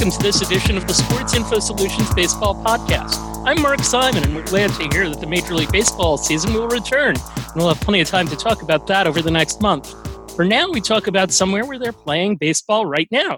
welcome to this edition of the Sports Info Solutions Baseball Podcast. I'm Mark Simon, and we're glad to hear that the Major League Baseball season will return, and we'll have plenty of time to talk about that over the next month. For now, we talk about somewhere where they're playing baseball right now.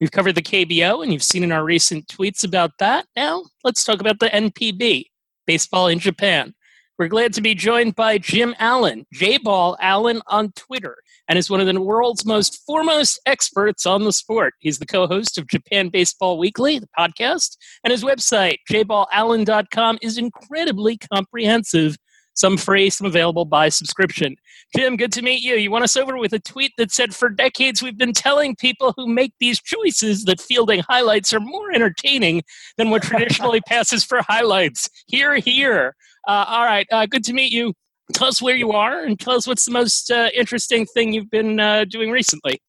We've covered the KBO, and you've seen in our recent tweets about that. Now, let's talk about the NPB, baseball in Japan. We're glad to be joined by Jim Allen, J Ball Allen on Twitter and is one of the world's most foremost experts on the sport. He's the co host of Japan Baseball Weekly, the podcast, and his website, jballallen.com, is incredibly comprehensive. Some free, some available by subscription. Jim, good to meet you. You won us over with a tweet that said, For decades, we've been telling people who make these choices that fielding highlights are more entertaining than what traditionally passes for highlights. Hear, hear. Uh, all right, uh, good to meet you tell us where you are and tell us what's the most uh, interesting thing you've been uh, doing recently.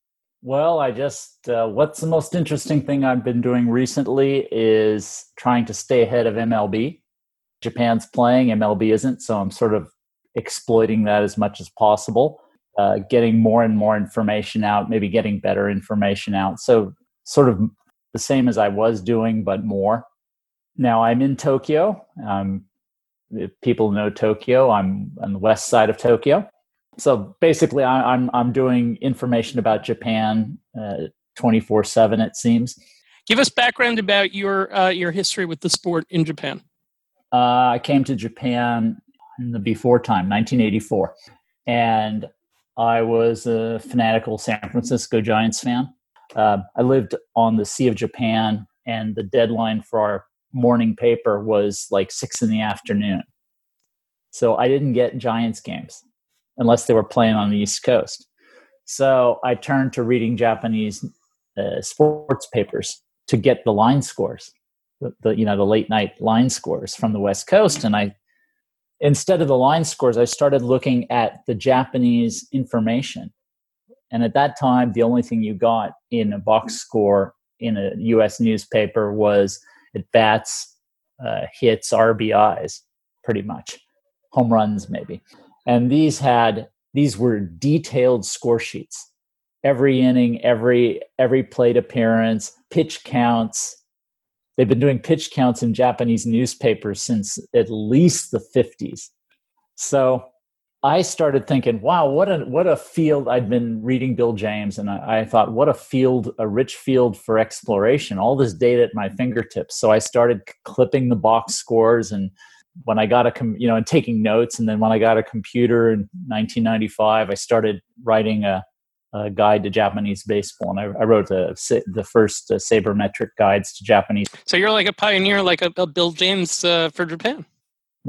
Well, I just, uh, what's the most interesting thing I've been doing recently is trying to stay ahead of MLB. Japan's playing, MLB isn't, so I'm sort of exploiting that as much as possible, uh, getting more and more information out, maybe getting better information out. So, sort of the same as I was doing, but more. Now I'm in Tokyo. I'm if people know Tokyo, I'm on the west side of Tokyo. So basically, I, am I'm doing information about Japan uh, twenty four seven. It seems. Give us background about your uh, your history with the sport in Japan. Uh, I came to Japan in the before time, 1984, and I was a fanatical San Francisco Giants fan. Uh, I lived on the Sea of Japan, and the deadline for our morning paper was like six in the afternoon. So I didn't get Giants games unless they were playing on the East Coast. So I turned to reading Japanese uh, sports papers to get the line scores, the, the, you know the late night line scores from the West Coast, and I instead of the line scores, I started looking at the Japanese information. And at that time, the only thing you got in a box score in a U.S. newspaper was at bats, uh, hits, RBIs, pretty much, home runs maybe. And these had these were detailed score sheets. Every inning, every every plate appearance, pitch counts. They've been doing pitch counts in Japanese newspapers since at least the 50s. So I started thinking, wow, what a what a field! I'd been reading Bill James, and I, I, thought, what a field, a rich field for exploration. All this data at my fingertips. So I started clipping the box scores, and when I got a, com- you know, and taking notes. And then when I got a computer in 1995, I started writing a, a guide to Japanese baseball, and I, I wrote the the first uh, sabermetric guides to Japanese. So you're like a pioneer, like a, a Bill James uh, for Japan.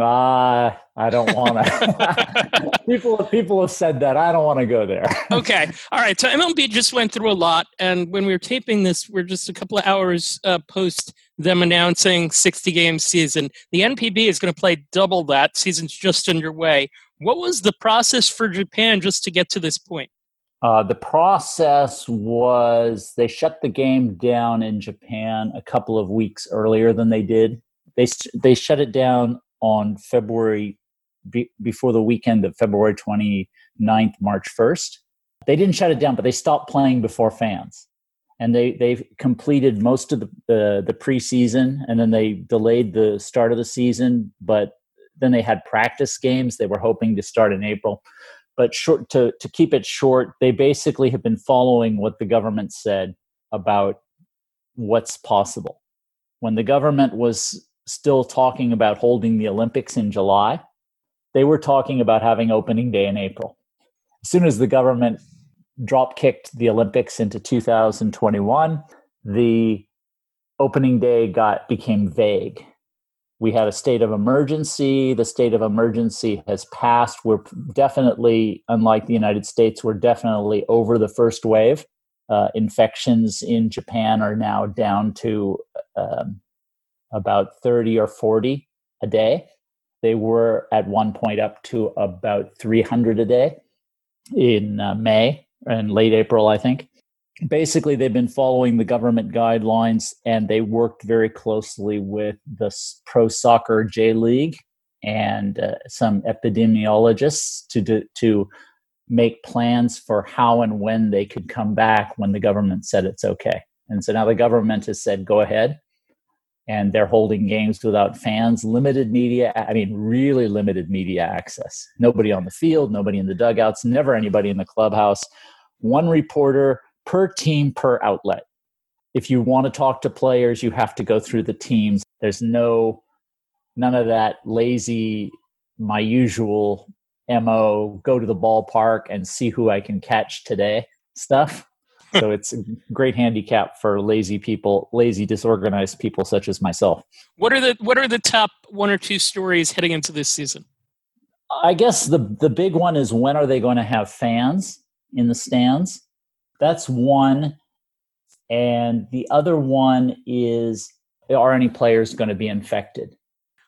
Ah, uh, I don't want to. people, people have said that. I don't want to go there. okay, all right. So MLB just went through a lot, and when we were taping this, we're just a couple of hours uh, post them announcing 60 game season. The NPB is going to play double that. Season's just underway. What was the process for Japan just to get to this point? Uh, the process was they shut the game down in Japan a couple of weeks earlier than they did. They they shut it down on February be, before the weekend of February 29th, March 1st. They didn't shut it down, but they stopped playing before fans. And they, they've completed most of the, the, the preseason and then they delayed the start of the season, but then they had practice games they were hoping to start in April. But short, to, to keep it short, they basically have been following what the government said about what's possible. When the government was still talking about holding the Olympics in July. They were talking about having opening day in April. As soon as the government drop kicked the Olympics into 2021, the opening day got became vague. We had a state of emergency. The state of emergency has passed. We're definitely, unlike the United States, we're definitely over the first wave. Uh, infections in Japan are now down to um, about 30 or 40 a day. They were at one point up to about 300 a day in uh, May and late April, I think. Basically, they've been following the government guidelines and they worked very closely with the Pro Soccer J League and uh, some epidemiologists to, do, to make plans for how and when they could come back when the government said it's okay. And so now the government has said, go ahead. And they're holding games without fans, limited media, I mean, really limited media access. Nobody on the field, nobody in the dugouts, never anybody in the clubhouse. One reporter per team per outlet. If you want to talk to players, you have to go through the teams. There's no, none of that lazy, my usual MO, go to the ballpark and see who I can catch today stuff so it's a great handicap for lazy people, lazy, disorganized people such as myself. What are the What are the top one or two stories heading into this season? I guess the the big one is when are they going to have fans in the stands? That's one, and the other one is are any players going to be infected?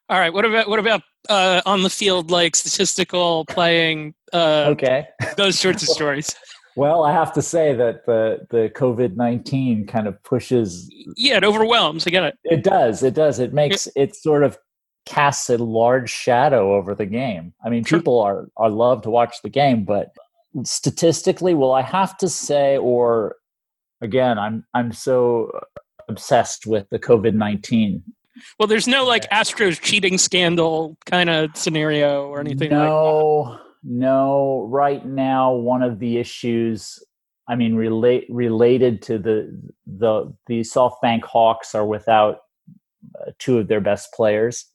All right. What about what about uh, on the field, like statistical playing? Uh, okay, those sorts of stories. Well, I have to say that the the COVID nineteen kind of pushes. Yeah, it overwhelms. I get it. It does. It does. It makes it sort of casts a large shadow over the game. I mean, sure. people are are love to watch the game, but statistically, well, I have to say, or again, I'm I'm so obsessed with the COVID nineteen. Well, there's no like Astros cheating scandal kind of scenario or anything no, like no, right now one of the issues I mean relate related to the the the SoftBank Hawks are without uh, two of their best players.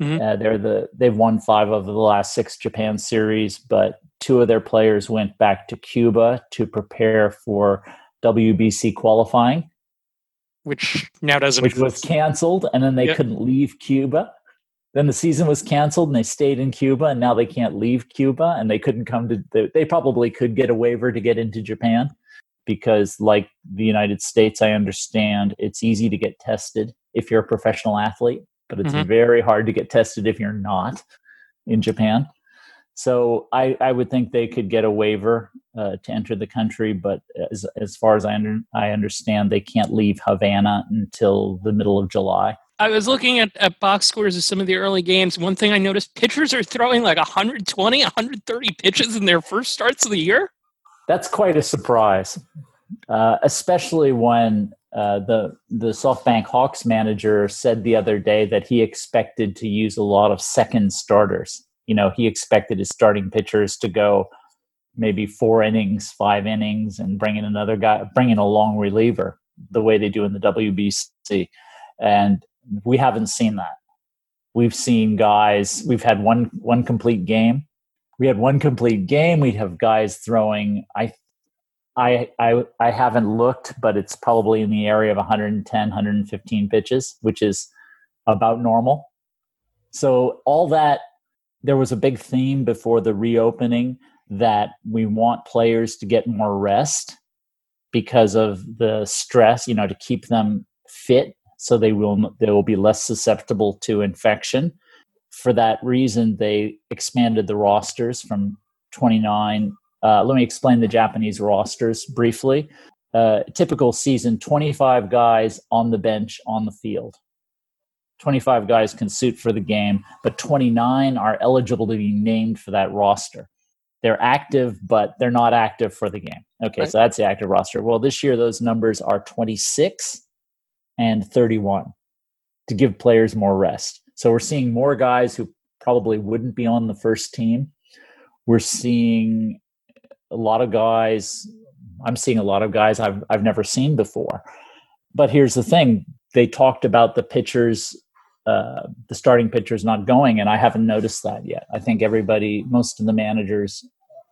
Mm-hmm. Uh, they're the they've won 5 of the last 6 Japan series, but two of their players went back to Cuba to prepare for WBC qualifying which now doesn't which was canceled and then they yep. couldn't leave Cuba then the season was canceled and they stayed in Cuba and now they can't leave Cuba and they couldn't come to they, they probably could get a waiver to get into Japan because like the United States I understand it's easy to get tested if you're a professional athlete but it's mm-hmm. very hard to get tested if you're not in Japan. So I, I would think they could get a waiver uh, to enter the country, but as, as far as I, under, I understand, they can't leave Havana until the middle of July. I was looking at, at box scores of some of the early games. One thing I noticed pitchers are throwing like 120, 130 pitches in their first starts of the year. That's quite a surprise, uh, especially when uh, the the SoftBank Hawks manager said the other day that he expected to use a lot of second starters. You know, he expected his starting pitchers to go maybe four innings, five innings, and bring in another guy, bring in a long reliever, the way they do in the WBC. And we haven't seen that. We've seen guys. We've had one one complete game. We had one complete game. We have guys throwing. I, I, I, I haven't looked, but it's probably in the area of 110, 115 pitches, which is about normal. So all that there was a big theme before the reopening that we want players to get more rest because of the stress, you know, to keep them fit so they will they will be less susceptible to infection. For that reason, they expanded the rosters from 29. Uh, let me explain the Japanese rosters briefly. Uh, typical season 25 guys on the bench on the field 25 guys can suit for the game but 29 are eligible to be named for that roster they're active but they're not active for the game okay right. so that's the active roster well this year those numbers are 26 and 31 to give players more rest. So we're seeing more guys who probably wouldn't be on the first team. We're seeing a lot of guys. I'm seeing a lot of guys I've I've never seen before. But here's the thing: they talked about the pitchers, uh, the starting pitchers not going, and I haven't noticed that yet. I think everybody, most of the managers,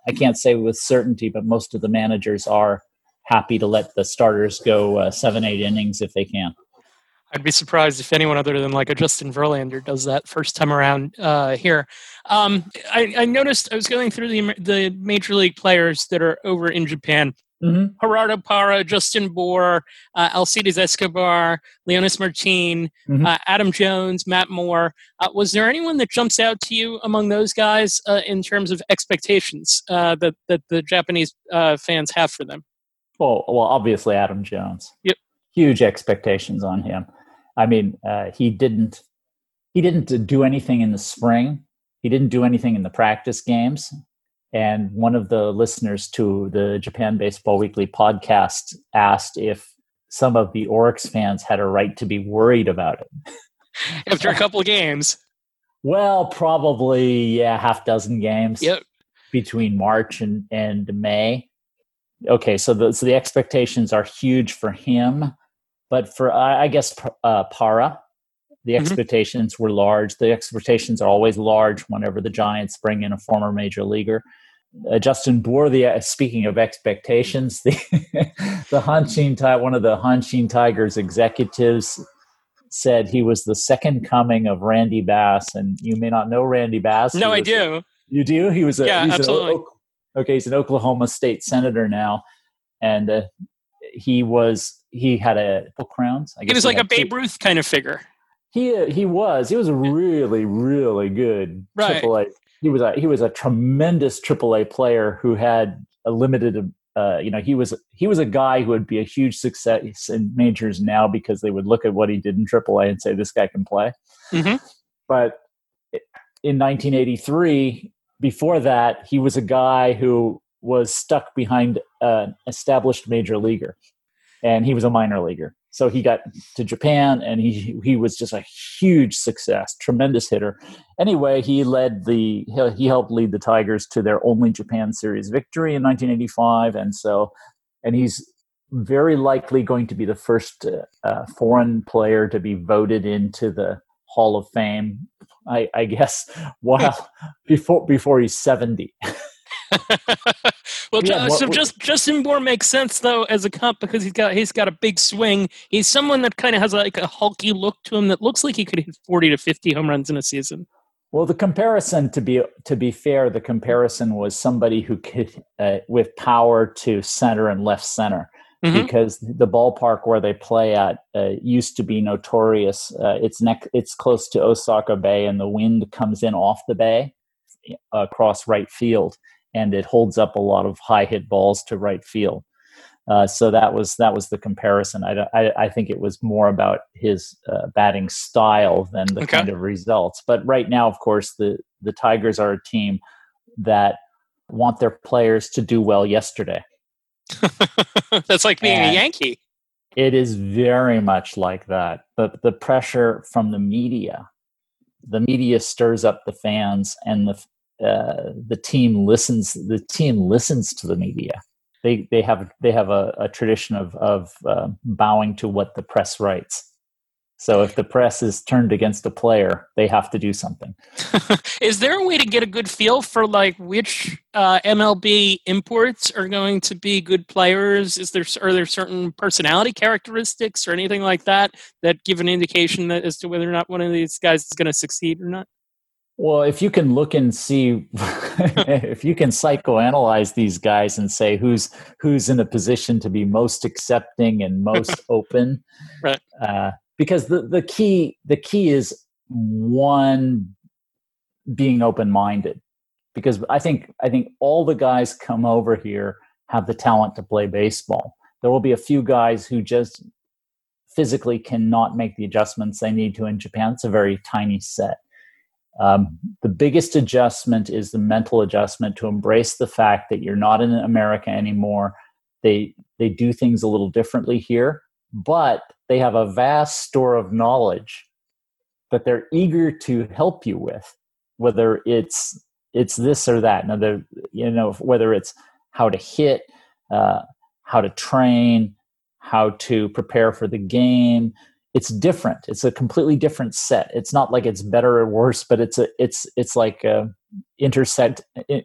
I can't say with certainty, but most of the managers are happy to let the starters go uh, seven, eight innings if they can. I'd be surprised if anyone other than like a Justin Verlander does that first time around uh, here. Um, I, I, noticed I was going through the the major league players that are over in Japan. Mm-hmm. Gerardo Parra, Justin Bour, uh, Alcides Escobar, Leonis Martin, mm-hmm. uh, Adam Jones, Matt Moore. Uh, was there anyone that jumps out to you among those guys uh, in terms of expectations uh, that that the Japanese uh, fans have for them? Well, well, obviously Adam Jones. Yep. Huge expectations on him. I mean, uh, he didn't he didn't do anything in the spring. He didn't do anything in the practice games. And one of the listeners to the Japan Baseball Weekly podcast asked if some of the Orix fans had a right to be worried about it. After a couple of games. Well, probably yeah, half dozen games. Yep. Between March and and May. Okay, so the so the expectations are huge for him, but for I guess uh, Parra, the mm-hmm. expectations mm-hmm. were large. The expectations are always large whenever the Giants bring in a former major leaguer. Uh, Justin Bour, the uh, speaking of expectations, the the Hanshin one of the Hanshin Tigers executives said he was the second coming of Randy Bass, and you may not know Randy Bass. No, I do. You do? He was a yeah, absolutely. Okay, he's an Oklahoma State senator now, and uh, he was he had a Triple Crowns. I guess he was like a Babe Ruth kind of figure. He uh, he was he was a really really good right. AAA. He was a he was a tremendous AAA player who had a limited uh, you know, he was he was a guy who would be a huge success in majors now because they would look at what he did in AAA and say this guy can play. Mm-hmm. But in 1983, before that, he was a guy who was stuck behind an established major leaguer, and he was a minor leaguer. So he got to Japan and he he was just a huge success, tremendous hitter. Anyway, he led the he helped lead the Tigers to their only Japan Series victory in 1985, and so and he's very likely going to be the first uh, foreign player to be voted into the Hall of Fame. I, I guess while before before he's 70. well, yeah, so just Justin Bour makes sense though as a comp because he's got he's got a big swing. He's someone that kind of has like a hulky look to him that looks like he could hit forty to fifty home runs in a season. Well, the comparison to be to be fair, the comparison was somebody who could uh, with power to center and left center. Mm-hmm. Because the ballpark where they play at uh, used to be notorious. Uh, it's neck, it's close to Osaka Bay, and the wind comes in off the bay across right field and it holds up a lot of high hit balls to right field. Uh, so that was that was the comparison. I, I, I think it was more about his uh, batting style than the okay. kind of results. But right now, of course, the the Tigers are a team that want their players to do well yesterday. That's like being and a Yankee. It is very much like that. But the pressure from the media, the media stirs up the fans, and the uh, the team listens the team listens to the media they they have they have a, a tradition of of uh, bowing to what the press writes so if the press is turned against a player they have to do something. Is there a way to get a good feel for like which uh, mlb imports are going to be good players? Is there are there certain personality characteristics or anything like that that give an indication that as to whether or not one of these guys is going to succeed or not? Well, if you can look and see, if you can psychoanalyze these guys and say who's who's in a position to be most accepting and most open, right? Uh, because the the key the key is one being open minded. Because I think I think all the guys come over here have the talent to play baseball. There will be a few guys who just physically cannot make the adjustments they need to in Japan. It's a very tiny set um, the biggest adjustment is the mental adjustment to embrace the fact that you're not in America anymore. They they do things a little differently here, but they have a vast store of knowledge that they're eager to help you with, whether it's it's this or that. Now, you know whether it's how to hit, uh, how to train, how to prepare for the game, it's different. It's a completely different set. It's not like it's better or worse but it's a it's it's like a intersect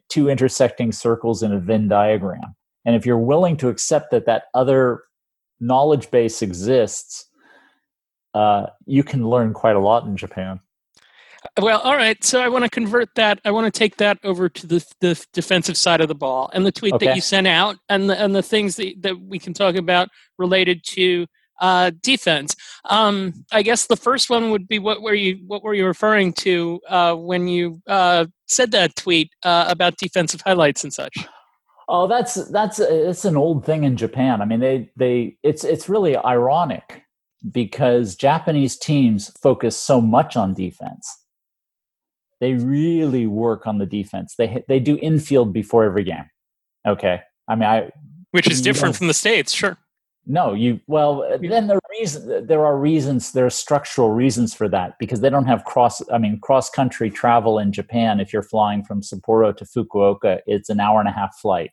two intersecting circles in a venn diagram. And if you're willing to accept that that other knowledge base exists uh, you can learn quite a lot in japan well, all right. So I want to convert that. I want to take that over to the, the defensive side of the ball and the tweet okay. that you sent out and the, and the things that, that we can talk about related to uh, defense. Um, I guess the first one would be what were you what were you referring to uh, when you uh, said that tweet uh, about defensive highlights and such? Oh, that's that's it's an old thing in Japan. I mean, they they it's it's really ironic because Japanese teams focus so much on defense. They really work on the defense. They they do infield before every game. Okay, I mean, I which is different from the states, sure No, you well then there are reason there are reasons there are structural reasons for that because they don't have cross I mean cross country travel in Japan if you're flying from Sapporo to Fukuoka it's an hour and a half flight.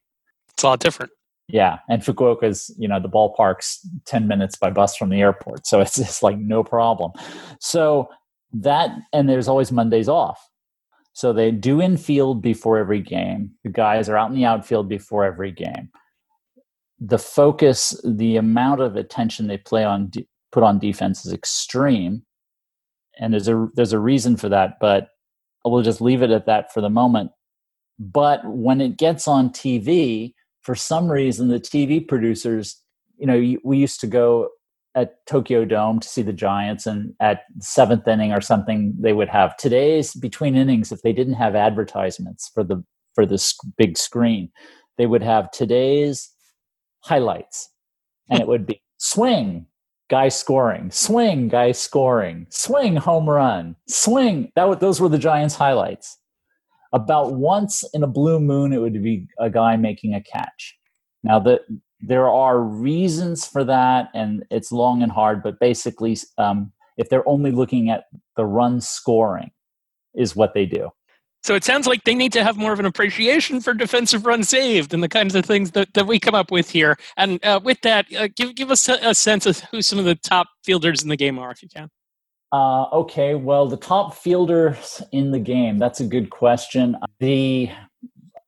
It's a lot different. Yeah, and Fukuoka is you know the ballpark's ten minutes by bus from the airport, so it's just like no problem. So that and there's always Mondays off. So they do infield before every game. The guys are out in the outfield before every game the focus, the amount of attention they play on put on defense is extreme, and there's a there's a reason for that. But we'll just leave it at that for the moment. But when it gets on TV, for some reason, the TV producers, you know, we used to go at Tokyo Dome to see the Giants, and at seventh inning or something, they would have today's between innings. If they didn't have advertisements for the for this big screen, they would have today's highlights. And it would be swing, guy scoring, swing, guy scoring, swing, home run, swing. That was, those were the Giants' highlights. About once in a blue moon, it would be a guy making a catch. Now, the, there are reasons for that, and it's long and hard, but basically, um, if they're only looking at the run scoring, is what they do. So it sounds like they need to have more of an appreciation for defensive run saved and the kinds of things that, that we come up with here. And uh, with that, uh, give give us a, a, sense of who some of the top fielders in the game are, if you can. Uh, okay, well, the top fielders in the game. That's a good question. The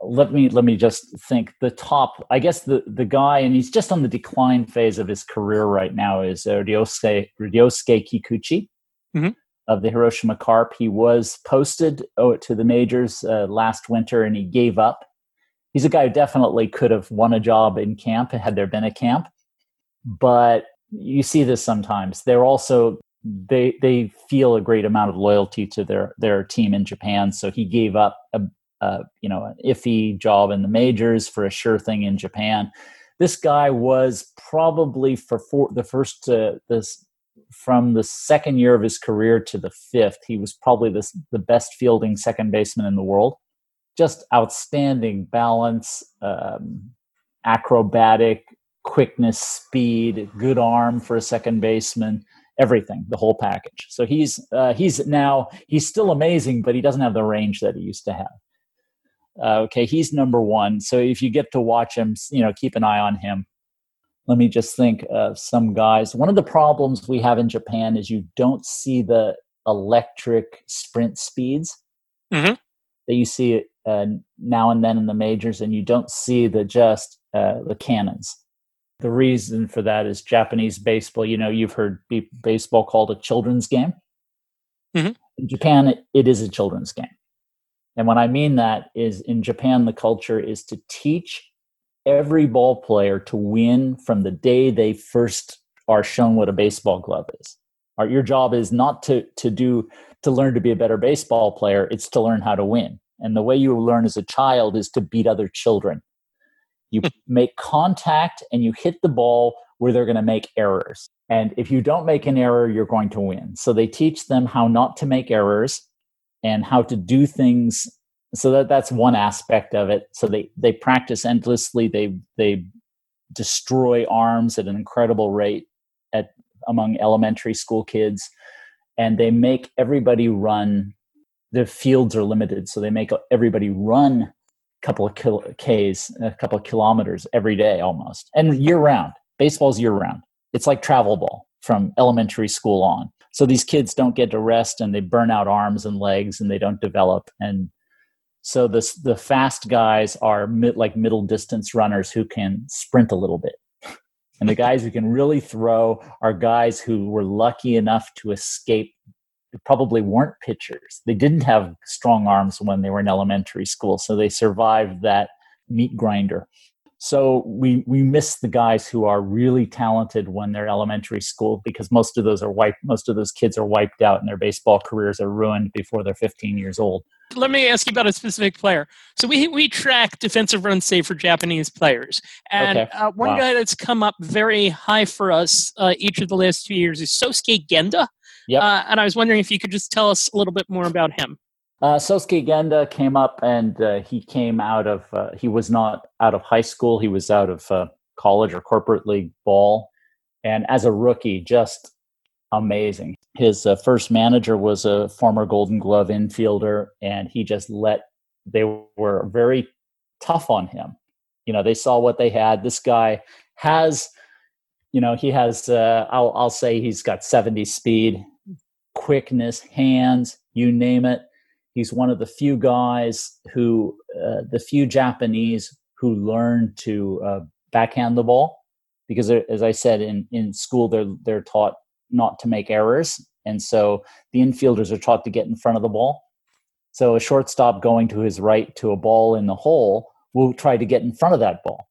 let me let me just think. The top, I guess, the the guy, and he's just on the decline phase of his career right now, is uh, Ryosuke, Ryosuke Kikuchi. Mm-hmm of the Hiroshima Carp. He was posted oh, to the majors uh, last winter and he gave up. He's a guy who definitely could have won a job in camp had there been a camp. But you see this sometimes. They're also they they feel a great amount of loyalty to their their team in Japan. So he gave up a, a you know an iffy job in the majors for a sure thing in Japan. This guy was probably for four, the first uh, this from the second year of his career to the fifth, he was probably the, the best fielding second baseman in the world. Just outstanding balance, um, acrobatic, quickness, speed, good arm for a second baseman, everything, the whole package. So he's uh, he's now he's still amazing, but he doesn't have the range that he used to have. Uh, okay, he's number one. So if you get to watch him, you know, keep an eye on him let me just think of some guys. One of the problems we have in Japan is you don't see the electric sprint speeds mm-hmm. that you see uh, now and then in the majors, and you don't see the just uh, the cannons. The reason for that is Japanese baseball. You know, you've heard b- baseball called a children's game. Mm-hmm. In Japan, it, it is a children's game. And what I mean that is in Japan, the culture is to teach every ball player to win from the day they first are shown what a baseball glove is. your job is not to to do to learn to be a better baseball player, it's to learn how to win. And the way you learn as a child is to beat other children. You make contact and you hit the ball where they're going to make errors. And if you don't make an error, you're going to win. So they teach them how not to make errors and how to do things. So that that's one aspect of it. So they they practice endlessly. They they destroy arms at an incredible rate at among elementary school kids. And they make everybody run. The fields are limited so they make everybody run couple of kil- k's a couple of kilometers every day almost and year round baseball's year round it's like travel ball from elementary school on. So these kids don't get to rest and they burn out arms and legs and they don't develop. And so the the fast guys are mid, like middle distance runners who can sprint a little bit. And the guys who can really throw are guys who were lucky enough to escape probably weren't pitchers. They didn't have strong arms when they were in elementary school, so they survived that meat grinder. So we we miss the guys who are really talented when they're elementary school because most of those are wiped. Most of those kids are wiped out and their baseball careers are ruined before they're 15 years old let me ask you about a specific player. So we we track defensive runs save for Japanese players, and okay. uh, one wow. guy that's come up very high for us uh, each of the last two years is Sosuke Genda. Yep. Uh, and I was wondering if you could just tell us a little bit more about him. Uh, Sosuke Genda came up, and uh, he came out of uh, he was not out of high school; he was out of college or corporate league ball. and as a rookie, just amazing. His uh, first manager was a former Golden Glove infielder, and he just let they were very tough on him. You know, they saw what they had. This guy has, you know, he has. Uh, I'll I'll say he's got seventy speed, quickness, hands, you name it. He's one of the few guys who, uh, the few Japanese who learned to uh, backhand the ball because as I said in in school they're they're taught not to make errors and so the infielders are taught to get in front of the ball. So a shortstop going to his right to a ball in the hole will try to get in front of that ball.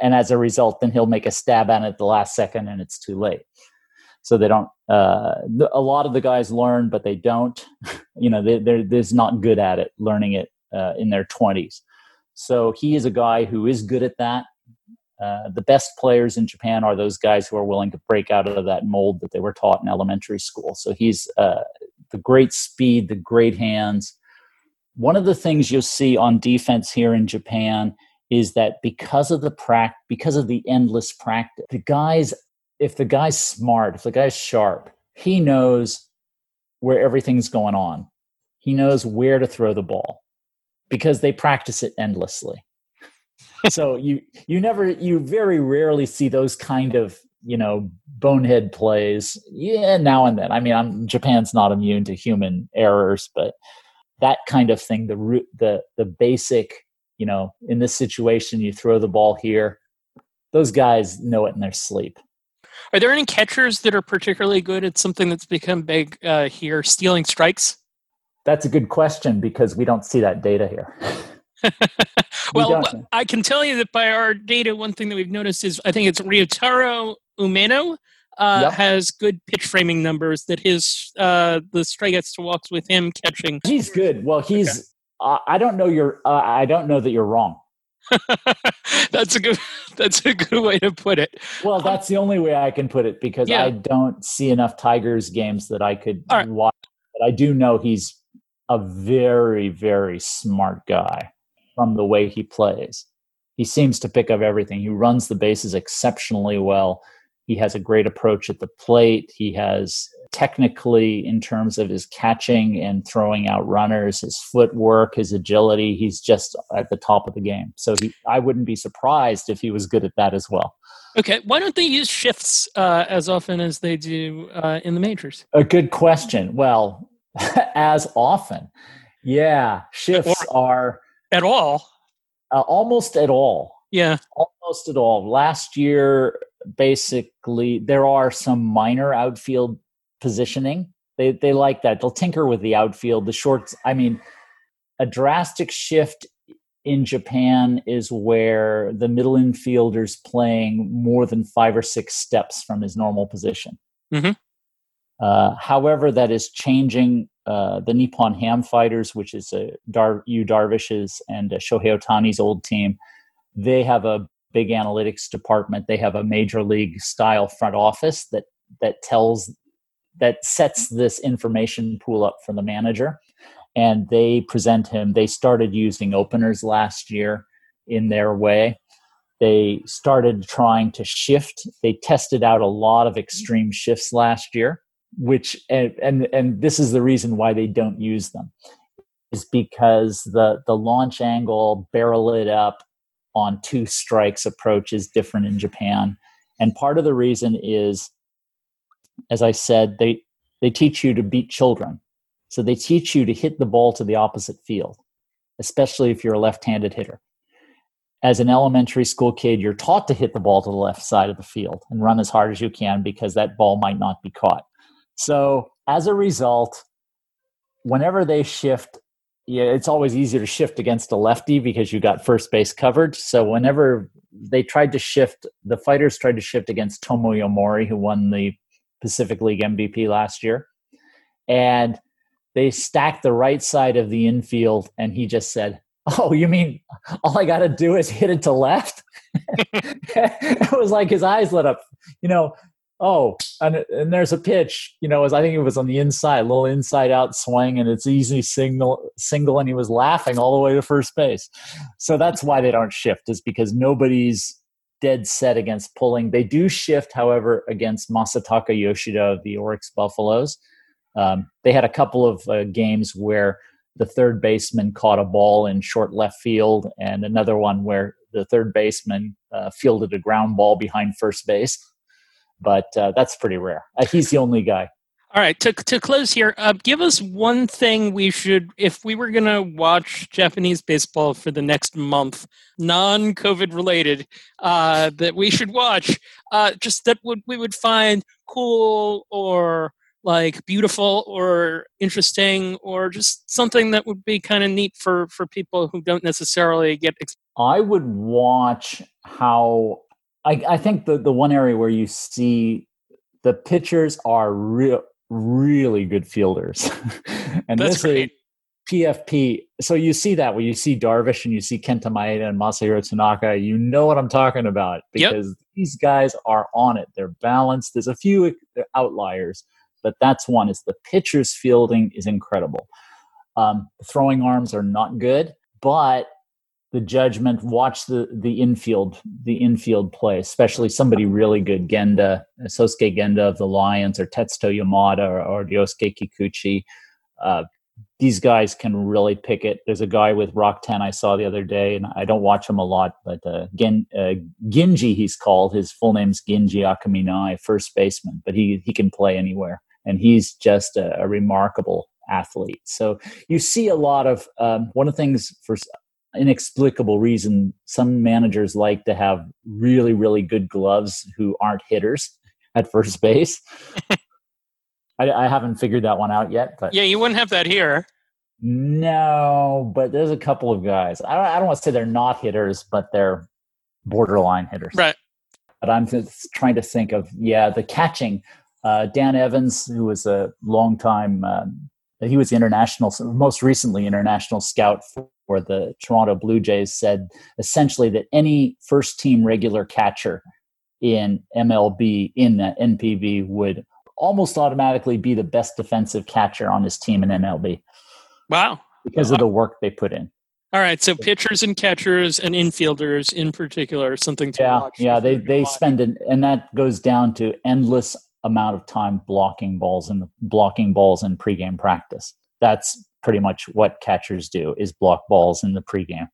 And as a result, then he'll make a stab at it at the last second and it's too late. So they don't, uh, a lot of the guys learn, but they don't, you know, they, they're, they're not good at it, learning it uh, in their 20s. So he is a guy who is good at that. Uh, the best players in Japan are those guys who are willing to break out of that mold that they were taught in elementary school. So he's uh, the great speed, the great hands. One of the things you'll see on defense here in Japan is that because of the prac, because of the endless practice, the guys, if the guy's smart, if the guy's sharp, he knows where everything's going on. He knows where to throw the ball because they practice it endlessly. so you you never you very rarely see those kind of you know bonehead plays yeah now and then i mean I'm, japan's not immune to human errors but that kind of thing the root the the basic you know in this situation you throw the ball here those guys know it in their sleep are there any catchers that are particularly good at something that's become big uh, here stealing strikes that's a good question because we don't see that data here well, I can tell you that by our data, one thing that we've noticed is I think it's Ryutaro Umeno uh, yep. has good pitch framing numbers. That his uh, the strikeouts to walks with him catching. He's good. Well, he's. Okay. Uh, I don't know. You're. Uh, I don't know that you're wrong. that's a good. That's a good way to put it. Well, um, that's the only way I can put it because yeah. I don't see enough Tigers games that I could right. watch. But I do know he's a very, very smart guy from the way he plays. He seems to pick up everything. He runs the bases exceptionally well. He has a great approach at the plate. He has technically, in terms of his catching and throwing out runners, his footwork, his agility, he's just at the top of the game. So he, I wouldn't be surprised if he was good at that as well. Okay, why don't they use shifts uh, as often as they do uh, in the majors? A good question. Well, as often, yeah, shifts or, are at all? Uh, almost at all. Yeah. Almost at all. Last year, basically, there are some minor outfield positioning. They, they like that. They'll tinker with the outfield, the shorts. I mean, a drastic shift in Japan is where the middle infielder's playing more than five or six steps from his normal position. Mm-hmm. Uh, however, that is changing uh, the Nippon Ham Fighters, which is a Dar- Yu Darvish's and uh, Shohei Ohtani's old team. They have a big analytics department. They have a major league style front office that that tells that sets this information pool up for the manager, and they present him. They started using openers last year in their way. They started trying to shift. They tested out a lot of extreme shifts last year which and, and and this is the reason why they don't use them is because the the launch angle barrel it up on two strikes approach is different in Japan and part of the reason is as i said they they teach you to beat children. So they teach you to hit the ball to the opposite field especially if you're a left-handed hitter. As an elementary school kid you're taught to hit the ball to the left side of the field and run as hard as you can because that ball might not be caught. So as a result, whenever they shift, yeah, it's always easier to shift against a lefty because you got first base covered. So whenever they tried to shift, the fighters tried to shift against Tomoya Mori, who won the Pacific League MVP last year. And they stacked the right side of the infield, and he just said, Oh, you mean all I got to do is hit it to left? it was like his eyes lit up. You know, oh, and, and there's a pitch, you know, as I think it was on the inside, little inside out swing, and it's easy single single, and he was laughing all the way to first base. So that's why they don't shift, is because nobody's dead set against pulling. They do shift, however, against Masataka Yoshida of the Orix Buffaloes. Um, they had a couple of uh, games where the third baseman caught a ball in short left field, and another one where the third baseman uh, fielded a ground ball behind first base. But uh, that's pretty rare. Uh, he's the only guy. All right, to to close here, uh, give us one thing we should, if we were to watch Japanese baseball for the next month, non-COVID related, uh, that we should watch, uh, just that would we would find cool or like beautiful or interesting or just something that would be kind of neat for for people who don't necessarily get. Ex- I would watch how. I, I think the the one area where you see the pitchers are real really good fielders. and That's this great. PFP. So you see that when you see Darvish and you see Kenta Maeda and Masahiro Tanaka, you know what I'm talking about Yep. because these guys are on it. They're balanced. There's a few outliers, but that's one. Is the pitcher's fielding is incredible. Um, the throwing arms are not good, but the judgment. Watch the the infield the infield play, especially somebody really good, Genda, Sosuke Genda of the Lions, or Tetsuto Yamada, or, or Ryosuke Kikuchi. Uh, these guys can really pick it. There's a guy with Rakuten I saw the other day, and I don't watch him a lot, but uh, Gen, uh, Ginji, he's called. His full name's Ginji Akaminai, first baseman, but he, he can play anywhere. And he's just a, a remarkable athlete. So you see a lot of um, one of the things for inexplicable reason, some managers like to have really, really good gloves who aren't hitters at first base. I, I haven't figured that one out yet, but Yeah, you wouldn't have that here. no, but there's a couple of guys. I don't, I don't want to say they're not hitters, but they're borderline hitters. Right. But I'm just trying to think of yeah, the catching. Uh, Dan Evans, who was a long time, um, he was international, most recently international scout for the Toronto Blue Jays, said essentially that any first team regular catcher in MLB in the NPB would almost automatically be the best defensive catcher on his team in MLB Wow. because of the work they put in. All right, so pitchers and catchers and infielders in particular, something to Yeah, watch. yeah, they they watching. spend an and that goes down to endless amount of time blocking balls and blocking balls in pregame practice. That's pretty much what catchers do is block balls in the pregame.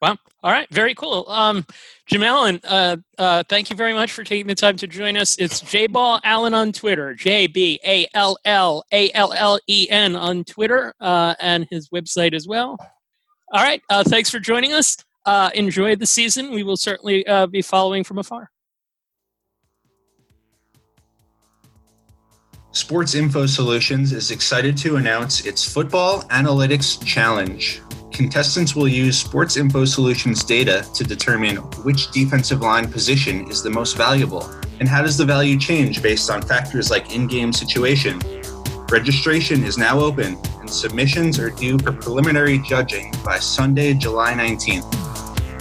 Wow. All right. Very cool. Um, Jim Allen, uh, uh, thank you very much for taking the time to join us. It's J Ball Allen on Twitter, J B A L L A L L E N on Twitter, uh, and his website as well. All right. Uh, thanks for joining us. Uh, enjoy the season. We will certainly uh, be following from afar. Sports Info Solutions is excited to announce its Football Analytics Challenge. Contestants will use Sports Info Solutions data to determine which defensive line position is the most valuable and how does the value change based on factors like in game situation. Registration is now open and submissions are due for preliminary judging by Sunday, July 19th.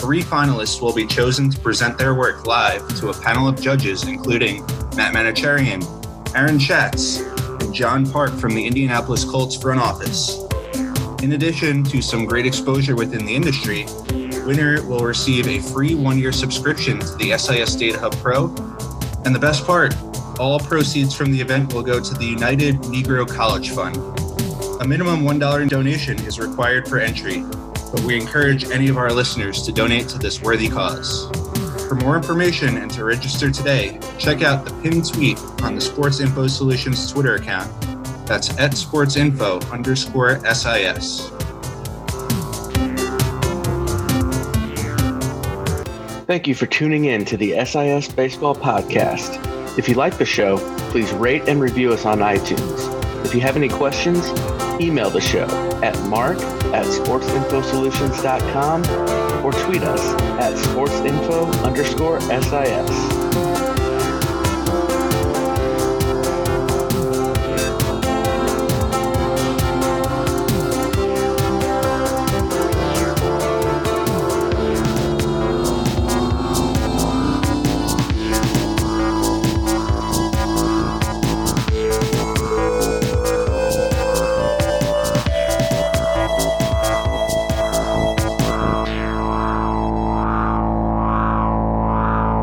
Three finalists will be chosen to present their work live to a panel of judges, including Matt Manocherian, Aaron Schatz, and John Park from the Indianapolis Colts front office. In addition to some great exposure within the industry, winner will receive a free one-year subscription to the SIS Data Hub Pro. And the best part, all proceeds from the event will go to the United Negro College Fund. A minimum $1 donation is required for entry, but we encourage any of our listeners to donate to this worthy cause. For more information and to register today, check out the pinned tweet on the Sports Info Solutions Twitter account. That's at sportsinfo underscore SIS. Thank you for tuning in to the SIS Baseball Podcast. If you like the show, please rate and review us on iTunes. If you have any questions, email the show at mark at sportsinfosolutions.com or tweet us at sportsinfo underscore SIS.